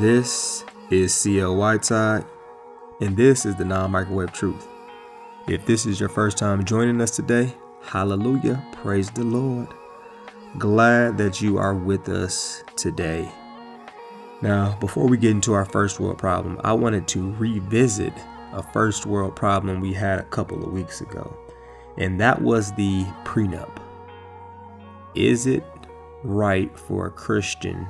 This is CL Whiteside, and this is the non microwave truth. If this is your first time joining us today, hallelujah, praise the Lord. Glad that you are with us today. Now, before we get into our first world problem, I wanted to revisit a first world problem we had a couple of weeks ago, and that was the prenup. Is it right for a Christian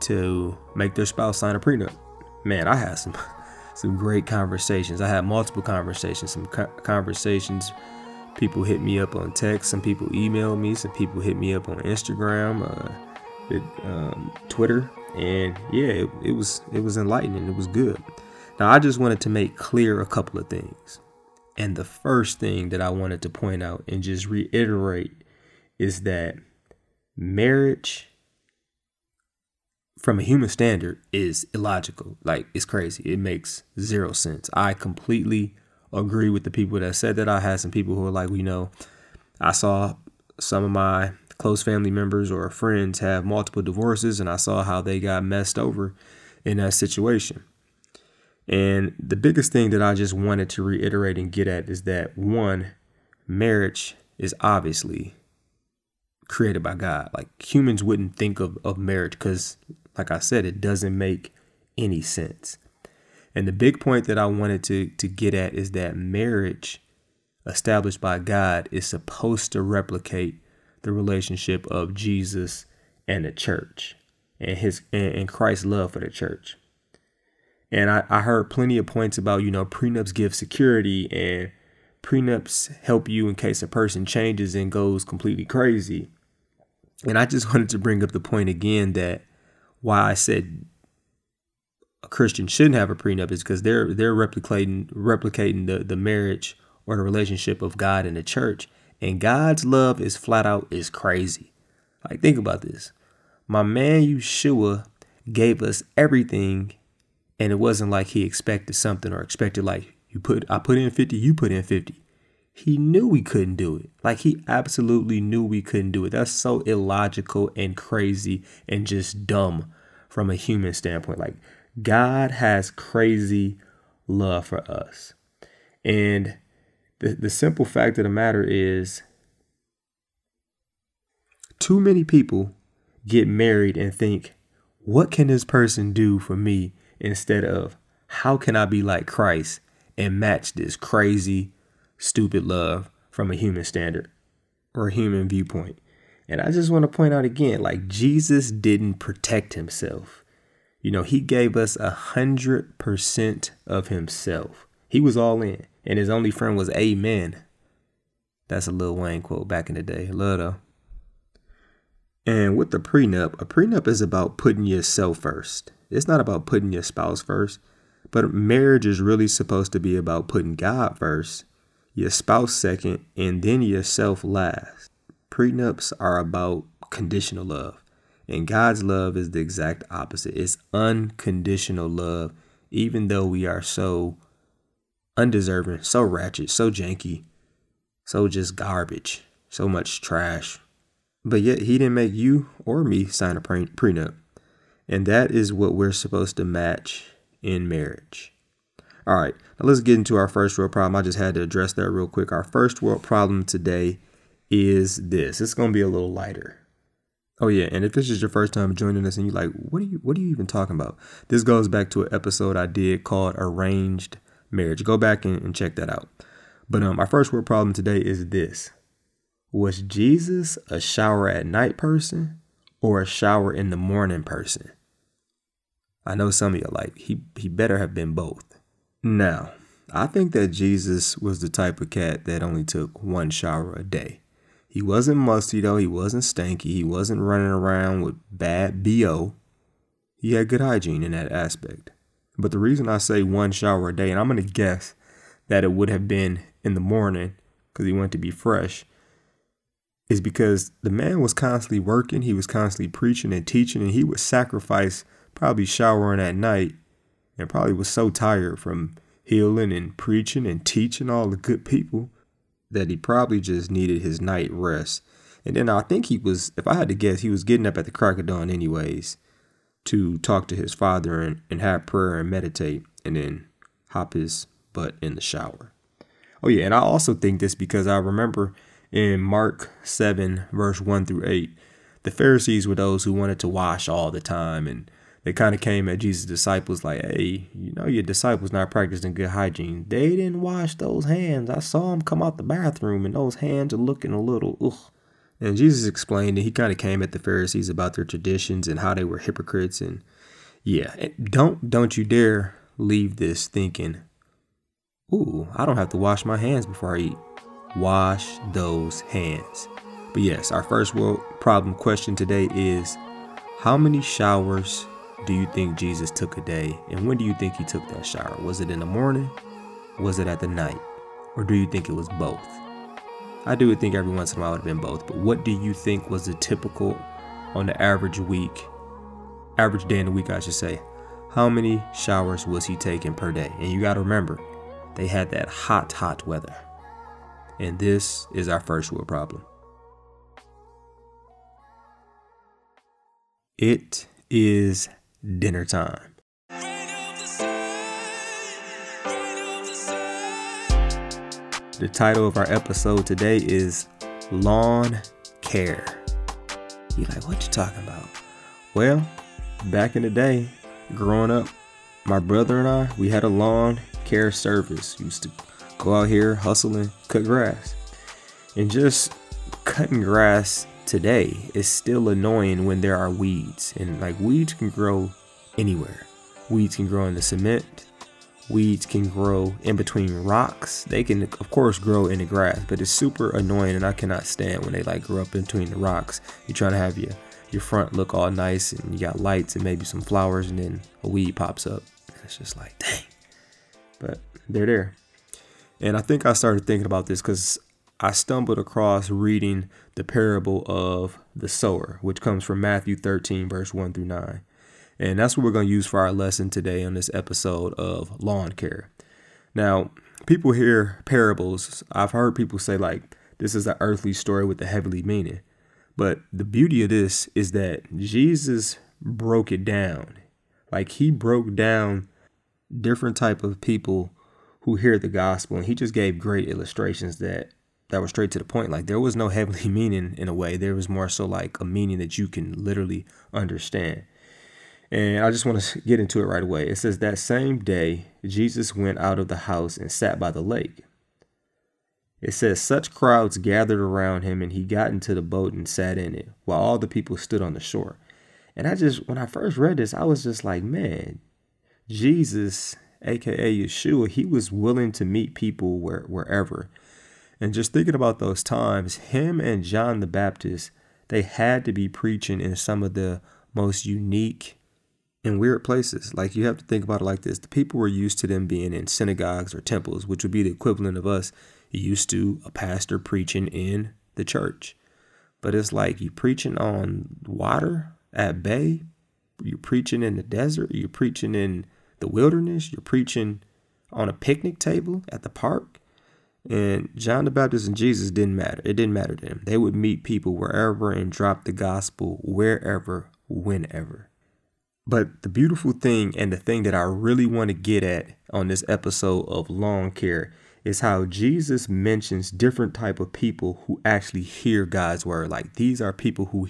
to make their spouse sign a prenup? Man, I had some some great conversations. I had multiple conversations, some conversations. People hit me up on text. Some people emailed me. Some people hit me up on Instagram, uh, um, Twitter, and yeah, it, it was it was enlightening. It was good. Now, I just wanted to make clear a couple of things. And the first thing that I wanted to point out and just reiterate is that marriage from a human standard is illogical. Like it's crazy. It makes zero sense. I completely agree with the people that said that. I had some people who were like, you know, I saw some of my close family members or friends have multiple divorces and I saw how they got messed over in that situation. And the biggest thing that I just wanted to reiterate and get at is that one, marriage is obviously created by God. Like humans wouldn't think of, of marriage because like I said, it doesn't make any sense. And the big point that I wanted to, to get at is that marriage established by God is supposed to replicate the relationship of Jesus and the church and his and Christ's love for the church. And I, I heard plenty of points about, you know, prenups give security and prenups help you in case a person changes and goes completely crazy. And I just wanted to bring up the point again that why I said a Christian shouldn't have a prenup is because they're they're replicating replicating the, the marriage or the relationship of God and the church. And God's love is flat out is crazy. Like think about this. My man Yeshua gave us everything and it wasn't like he expected something or expected like you put I put in 50, you put in 50. He knew we couldn't do it. Like he absolutely knew we couldn't do it. That's so illogical and crazy and just dumb from a human standpoint. Like God has crazy love for us. And the, the simple fact of the matter is too many people get married and think, what can this person do for me instead of how can I be like Christ and match this crazy, stupid love from a human standard or a human viewpoint. And I just want to point out again like Jesus didn't protect himself. You know, he gave us a hundred percent of himself. He was all in, and his only friend was Amen. That's a Lil Wayne quote back in the day. Love though. And with the prenup, a prenup is about putting yourself first. It's not about putting your spouse first, but marriage is really supposed to be about putting God first, your spouse second, and then yourself last. Prenups are about conditional love, and God's love is the exact opposite. It's unconditional love, even though we are so undeserving, so ratchet, so janky, so just garbage, so much trash. But yet, He didn't make you or me sign a prenup. And that is what we're supposed to match in marriage. All right, now let's get into our first world problem. I just had to address that real quick. Our first world problem today is this. It's going to be a little lighter. Oh yeah, and if this is your first time joining us and you're like, what are you what are you even talking about? This goes back to an episode I did called Arranged Marriage. Go back and, and check that out. But um our first world problem today is this. Was Jesus a shower at night person or a shower in the morning person? I know some of you like, he, he better have been both. Now, I think that Jesus was the type of cat that only took one shower a day. He wasn't musty though, he wasn't stanky, he wasn't running around with bad BO. He had good hygiene in that aspect. But the reason I say one shower a day, and I'm going to guess that it would have been in the morning because he wanted to be fresh, is because the man was constantly working, he was constantly preaching and teaching, and he would sacrifice probably showering at night and probably was so tired from healing and preaching and teaching all the good people that he probably just needed his night rest. And then I think he was, if I had to guess, he was getting up at the crack of dawn anyways to talk to his father and, and have prayer and meditate and then hop his butt in the shower. Oh, yeah. And I also think this because I remember in Mark 7, verse 1 through 8, the Pharisees were those who wanted to wash all the time. And they kind of came at Jesus' disciples like, hey, you know, your disciples not practicing good hygiene. They didn't wash those hands. I saw them come out the bathroom and those hands are looking a little, ugh. And Jesus explained that he kind of came at the Pharisees about their traditions and how they were hypocrites. And yeah, don't don't you dare leave this thinking, ooh, I don't have to wash my hands before I eat. Wash those hands. But yes, our first world problem question today is how many showers do you think Jesus took a day? And when do you think he took that shower? Was it in the morning? Was it at the night? Or do you think it was both? I do think every once in a while it would have been both, but what do you think was the typical on the average week, average day in the week, I should say? How many showers was he taking per day? And you got to remember, they had that hot, hot weather. And this is our first world problem. It is dinner time. The title of our episode today is Lawn Care. You like, what you talking about? Well, back in the day, growing up, my brother and I, we had a lawn care service. We used to go out here, hustle and cut grass. And just cutting grass today is still annoying when there are weeds. And like weeds can grow anywhere. Weeds can grow in the cement, Weeds can grow in between rocks. They can, of course, grow in the grass, but it's super annoying, and I cannot stand when they like grow up in between the rocks. You're trying to have your your front look all nice, and you got lights and maybe some flowers, and then a weed pops up. It's just like, dang. But they're there, and I think I started thinking about this because I stumbled across reading the parable of the sower, which comes from Matthew 13, verse 1 through 9. And that's what we're going to use for our lesson today on this episode of lawn care. Now, people hear parables. I've heard people say, like, this is an earthly story with a heavenly meaning. But the beauty of this is that Jesus broke it down. Like, he broke down different type of people who hear the gospel and he just gave great illustrations that that were straight to the point like there was no heavenly meaning in a way there was more so like a meaning that you can literally understand and I just want to get into it right away. It says, That same day, Jesus went out of the house and sat by the lake. It says, Such crowds gathered around him, and he got into the boat and sat in it, while all the people stood on the shore. And I just, when I first read this, I was just like, man, Jesus, aka Yeshua, he was willing to meet people where, wherever. And just thinking about those times, him and John the Baptist, they had to be preaching in some of the most unique in weird places. Like you have to think about it like this. The people were used to them being in synagogues or temples, which would be the equivalent of us used to a pastor preaching in the church. But it's like you preaching on water at bay, you're preaching in the desert, you're preaching in the wilderness, you're preaching on a picnic table at the park. And John the Baptist and Jesus didn't matter. It didn't matter to them. They would meet people wherever and drop the gospel wherever, whenever. But the beautiful thing and the thing that I really want to get at on this episode of lawn care is how Jesus mentions different type of people who actually hear God's word. Like these are people who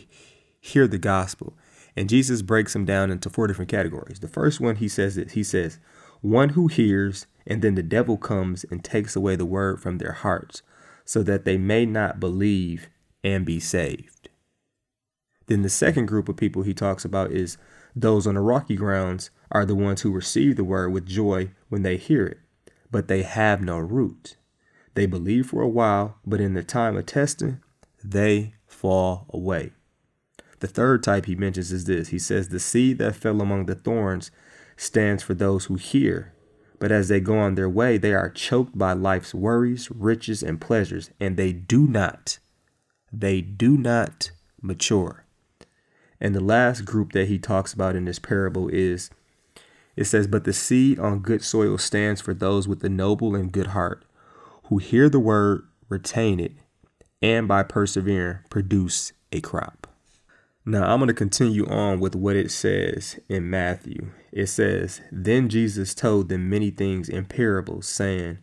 hear the gospel. And Jesus breaks them down into four different categories. The first one he says this. He says, "One who hears and then the devil comes and takes away the word from their hearts so that they may not believe and be saved." Then the second group of people he talks about is those on the rocky grounds are the ones who receive the word with joy when they hear it, but they have no root. They believe for a while, but in the time of testing, they fall away. The third type he mentions is this he says, The seed that fell among the thorns stands for those who hear, but as they go on their way, they are choked by life's worries, riches, and pleasures, and they do not, they do not mature. And the last group that he talks about in this parable is it says, But the seed on good soil stands for those with a noble and good heart, who hear the word, retain it, and by persevering, produce a crop. Now, I'm going to continue on with what it says in Matthew. It says, Then Jesus told them many things in parables, saying,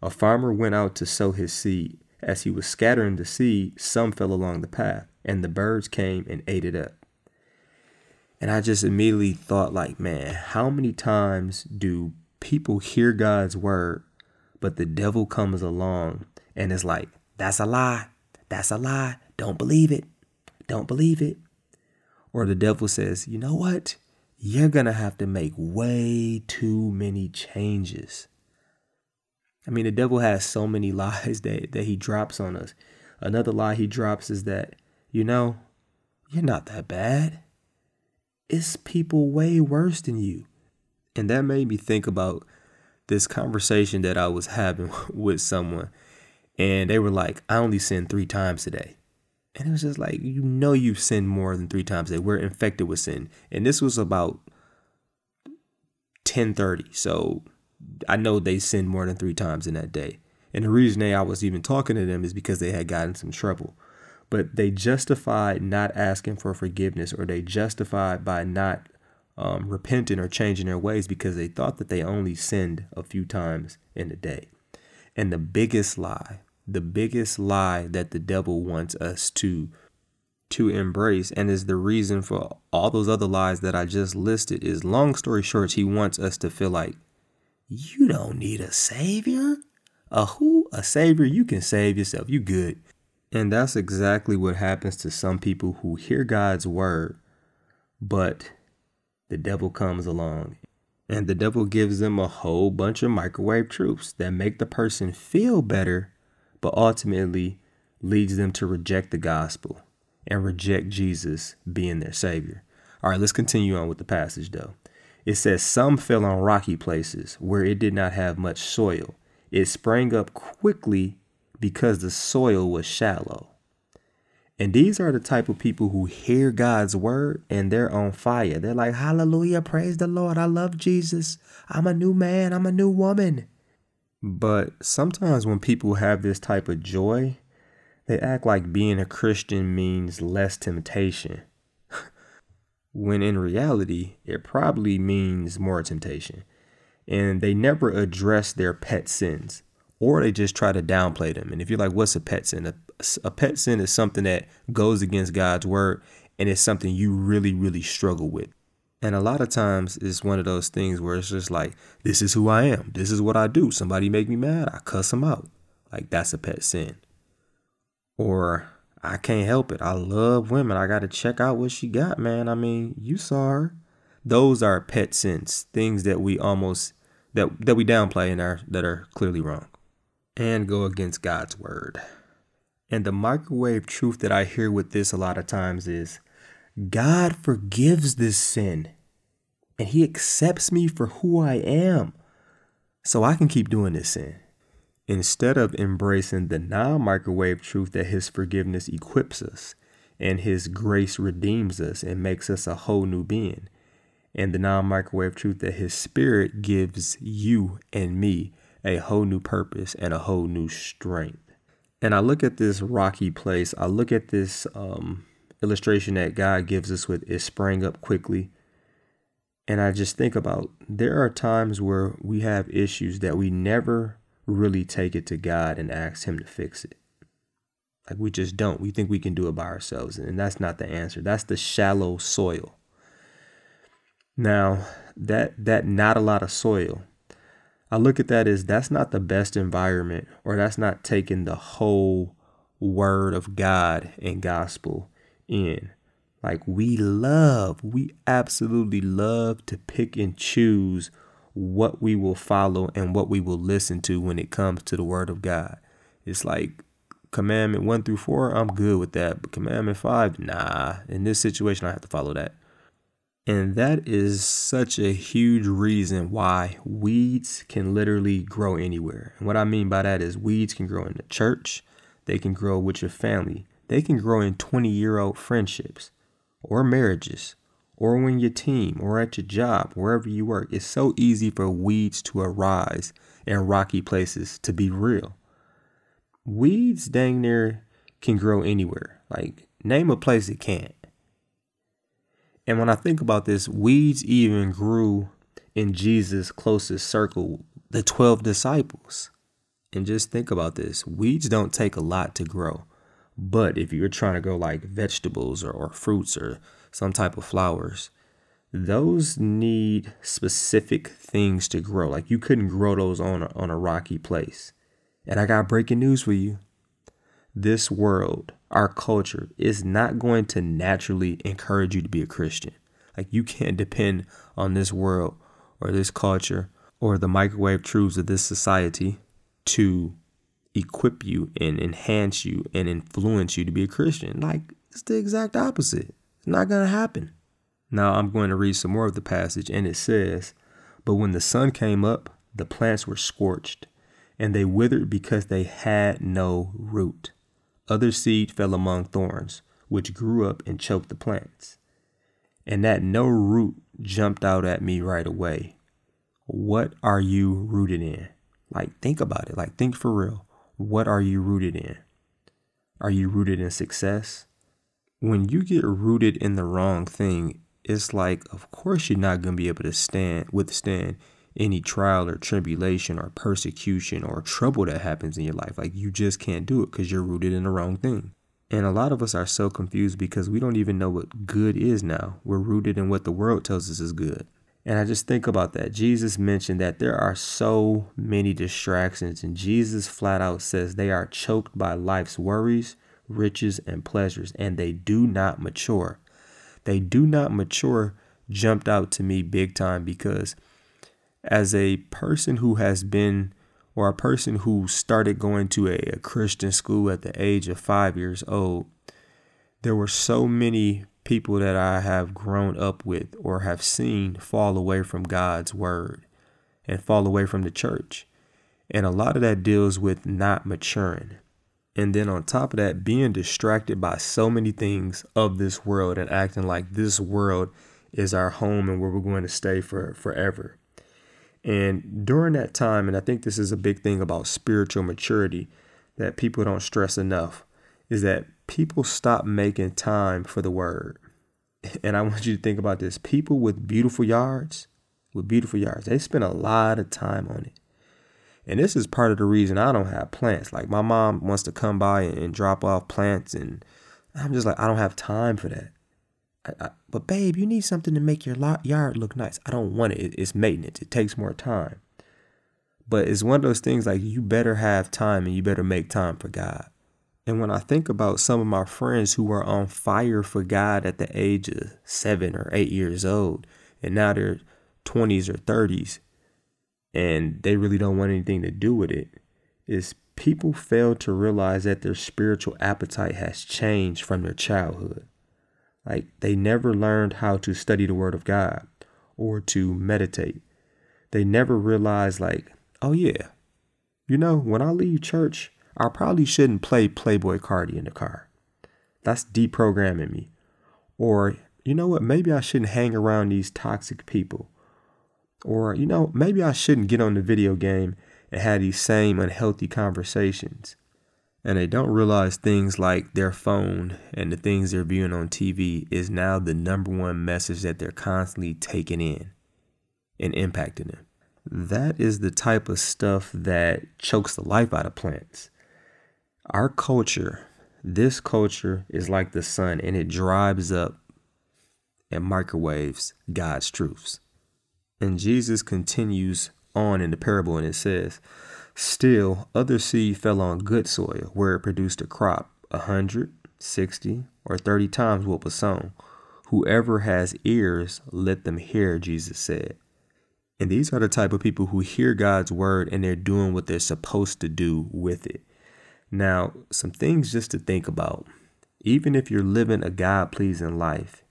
A farmer went out to sow his seed. As he was scattering the seed, some fell along the path, and the birds came and ate it up. And I just immediately thought, like, man, how many times do people hear God's word, but the devil comes along and is like, that's a lie. That's a lie. Don't believe it. Don't believe it. Or the devil says, you know what? You're going to have to make way too many changes. I mean, the devil has so many lies that, that he drops on us. Another lie he drops is that, you know, you're not that bad. It's people way worse than you. And that made me think about this conversation that I was having with someone. And they were like, I only sin three times today. And it was just like, you know, you've sinned more than three times a day. We're infected with sin. And this was about 1030. So I know they sinned more than three times in that day. And the reason they I was even talking to them is because they had gotten some trouble. But they justified not asking for forgiveness or they justified by not um, repenting or changing their ways because they thought that they only sinned a few times in a day. And the biggest lie, the biggest lie that the devil wants us to to embrace and is the reason for all those other lies that I just listed is long story short, he wants us to feel like you don't need a savior. A who? A savior? You can save yourself. You good. And that's exactly what happens to some people who hear God's word, but the devil comes along and the devil gives them a whole bunch of microwave truths that make the person feel better, but ultimately leads them to reject the gospel and reject Jesus being their savior. All right, let's continue on with the passage though. It says, Some fell on rocky places where it did not have much soil. It sprang up quickly because the soil was shallow. And these are the type of people who hear God's word and they're on fire. They're like, Hallelujah, praise the Lord. I love Jesus. I'm a new man. I'm a new woman. But sometimes when people have this type of joy, they act like being a Christian means less temptation. when in reality, it probably means more temptation. And they never address their pet sins or they just try to downplay them. And if you're like, what's a pet sin? A, a pet sin is something that goes against God's word and it's something you really, really struggle with. And a lot of times it's one of those things where it's just like, this is who I am. This is what I do. Somebody make me mad. I cuss them out. Like that's a pet sin. Or I can't help it. I love women. I got to check out what she got, man. I mean, you saw her. Those are pet sins, things that we almost that that we downplay and are that are clearly wrong and go against God's word. And the microwave truth that I hear with this a lot of times is God forgives this sin and he accepts me for who I am. So I can keep doing this sin. Instead of embracing the non microwave truth that his forgiveness equips us and his grace redeems us and makes us a whole new being, and the non microwave truth that his spirit gives you and me a whole new purpose and a whole new strength. And I look at this rocky place, I look at this um, illustration that God gives us with it sprang up quickly. And I just think about there are times where we have issues that we never really take it to God and ask Him to fix it. Like we just don't. We think we can do it by ourselves. And that's not the answer. That's the shallow soil. Now, that that not a lot of soil I look at that as that's not the best environment, or that's not taking the whole word of God and gospel in. Like we love, we absolutely love to pick and choose what we will follow and what we will listen to when it comes to the word of God. It's like commandment one through four, I'm good with that. But commandment five, nah. In this situation, I have to follow that. And that is such a huge reason why weeds can literally grow anywhere. And what I mean by that is weeds can grow in the church, they can grow with your family, they can grow in 20 year old friendships or marriages or when your team or at your job, wherever you work. It's so easy for weeds to arise in rocky places to be real. Weeds dang near can grow anywhere. Like, name a place it can't. And when I think about this, weeds even grew in Jesus' closest circle, the 12 disciples. And just think about this weeds don't take a lot to grow. But if you're trying to grow like vegetables or, or fruits or some type of flowers, those need specific things to grow. Like you couldn't grow those on a, on a rocky place. And I got breaking news for you. This world, our culture, is not going to naturally encourage you to be a Christian. Like you can't depend on this world or this culture or the microwave truths of this society to equip you and enhance you and influence you to be a Christian. Like it's the exact opposite. It's not going to happen. Now I'm going to read some more of the passage, and it says, But when the sun came up, the plants were scorched, and they withered because they had no root. Other seed fell among thorns, which grew up and choked the plants. And that no root jumped out at me right away. What are you rooted in? Like, think about it. Like, think for real. What are you rooted in? Are you rooted in success? When you get rooted in the wrong thing, it's like, of course, you're not going to be able to stand, withstand any trial or tribulation or persecution or trouble that happens in your life. Like, you just can't do it because you're rooted in the wrong thing. And a lot of us are so confused because we don't even know what good is now. We're rooted in what the world tells us is good. And I just think about that. Jesus mentioned that there are so many distractions, and Jesus flat out says they are choked by life's worries, riches, and pleasures, and they do not mature they do not mature jumped out to me big time because as a person who has been or a person who started going to a, a, Christian school at the age of five years old, there were so many people that I have grown up with or have seen fall away from God's word and fall away from the church. And a lot of that deals with not maturing. And then on top of that, being distracted by so many things of this world and acting like this world is our home and where we're going to stay for forever. And during that time, and I think this is a big thing about spiritual maturity that people don't stress enough, is that people stop making time for the word. And I want you to think about this people with beautiful yards, with beautiful yards, they spend a lot of time on it. And this is part of the reason I don't have plants. Like my mom wants to come by and drop off plants, and I'm just like, I don't have time for that. I, I, but babe, you need something to make your lot, yard look nice. I don't want it. It's maintenance. It takes more time. But it's one of those things like you better have time and you better make time for God. And when I think about some of my friends who were on fire for God at the age of seven or eight years old, and now they're 20s or 30s, and they really don't want anything to do with it is people fail to realize that their spiritual appetite has changed from their childhood. Like they never learned how to study the Word of God or to meditate. They never realized, like, oh yeah, you know, when I leave church, I probably shouldn't play Playboi Carti in the car. That's deprogramming me. Or, you know what, maybe I shouldn't hang around these toxic people. Or, you know, maybe I shouldn't get on the video game and have these same unhealthy conversations. And they don't realize things like their phone and the things they're viewing on TV is now the number one message that they're constantly taking in and impacting them. That is the type of stuff that chokes the life out of plants. Our culture, this culture is like the sun and it drives up and microwaves God's truths. And Jesus continues on in the parable and it says, Still, other seed fell on good soil where it produced a crop a hundred, sixty, or thirty times what was sown. Whoever has ears, let them hear, Jesus said. And these are the type of people who hear God's word and they're doing what they're supposed to do with it. Now, some things just to think about. Even if you're living a God pleasing life,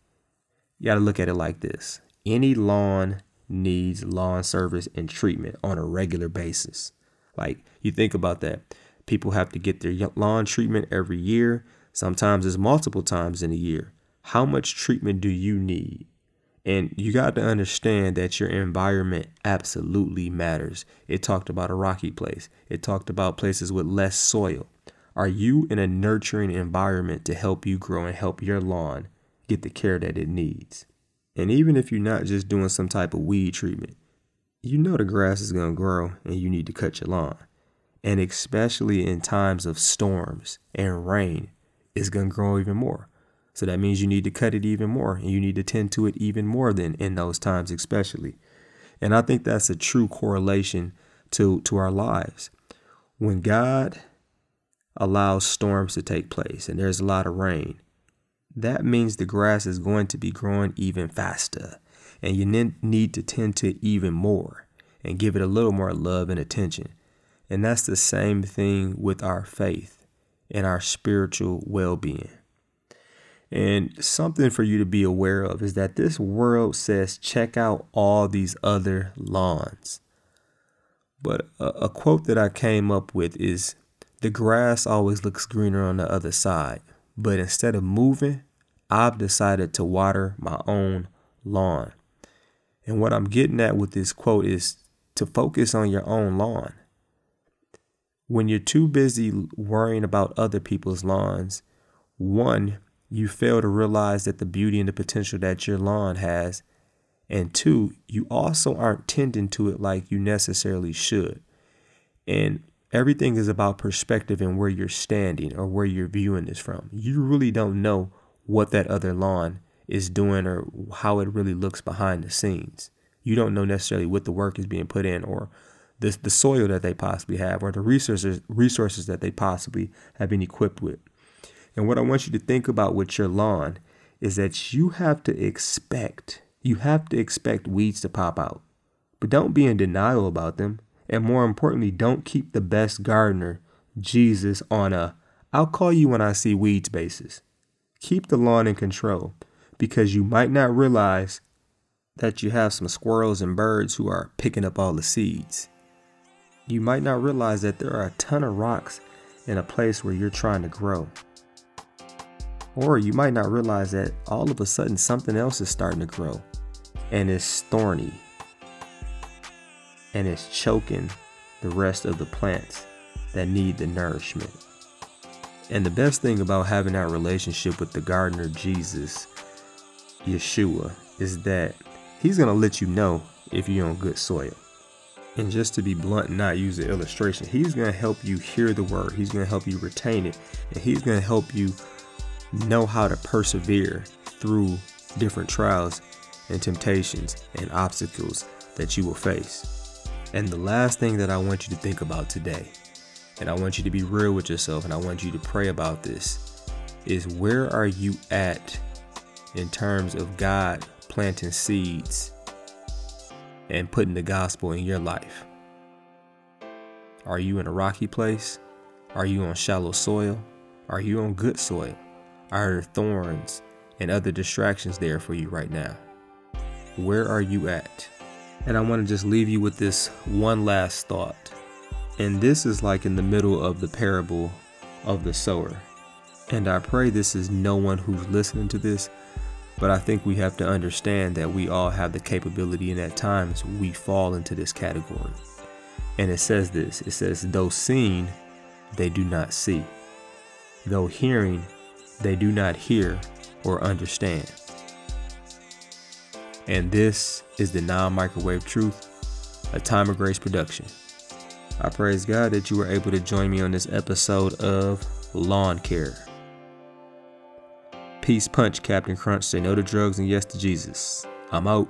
you got to look at it like this any lawn needs lawn service and treatment on a regular basis. Like you think about that. People have to get their lawn treatment every year. Sometimes it's multiple times in a year. How much treatment do you need? And you got to understand that your environment absolutely matters. It talked about a rocky place. It talked about places with less soil. Are you in a nurturing environment to help you grow and help your lawn get the care that it needs? And even if you're not just doing some type of weed treatment, you know the grass is going to grow and you need to cut your lawn. And especially in times of storms and rain, it's going to grow even more. So that means you need to cut it even more and you need to tend to it even more than in those times, especially. And I think that's a true correlation to, to our lives. When God allows storms to take place and there's a lot of rain, that means the grass is going to be growing even faster. And you need to tend to it even more and give it a little more love and attention. And that's the same thing with our faith and our spiritual well being. And something for you to be aware of is that this world says check out all these other lawns. But a, a, quote that I came up with is the grass always looks greener on the other side. But instead of moving, I've decided to water my own lawn. And what I'm getting at with this quote is to focus on your own lawn. When you're too busy worrying about other people's lawns, one, you fail to realize that the beauty and the potential that your lawn has. And two, you also aren't tending to it like you necessarily should. And everything is about perspective and where you're standing or where you're viewing this from. You really don't know what that other lawn is doing or how it really looks behind the scenes. You don't know necessarily what the work is being put in or the, the soil that they possibly have or the resources resources that they possibly have been equipped with. And what I want you to think about with your lawn is that you have to expect, you have to expect weeds to pop out. But don't be in denial about them. And more importantly, don't keep the best gardener, Jesus, on a I'll call you when I see weeds basis. Keep the lawn in control because you might not realize that you have some squirrels and birds who are picking up all the seeds. You might not realize that there are a ton of rocks in a place where you're trying to grow. Or you might not realize that all of a sudden something else is starting to grow and it's thorny and it's choking the rest of the plants that need the nourishment. And the best thing about having that relationship with the gardener Jesus, Yeshua, is that he's going to let you know if you're on good soil. And just to be blunt and not use the illustration, he's going to help you hear the word. He's going to help you retain it. And he's going to help you know how to persevere through different trials and temptations and obstacles that you will face. And the last thing that I want you to think about today, and I want you to be real with yourself, and I want you to pray about this, is where are you at in terms of God planting seeds and putting the gospel in your life? Are you in a rocky place? Are you on shallow soil? Are you on good soil? Are there thorns and other distractions there for you right now? Where are you at? And I want to just leave you with this one last thought. And this is like in the middle of the parable of the sower. And I pray this is no one who's listening to this, but I think we have to understand that we all have the capability, and at times we fall into this category. And it says this it says, Though seen, they do not see, though hearing, they do not hear or understand. And this is the non microwave truth, a time of grace production. I praise God that you were able to join me on this episode of Lawn Care. Peace punch, Captain Crunch. Say no to drugs and yes to Jesus. I'm out.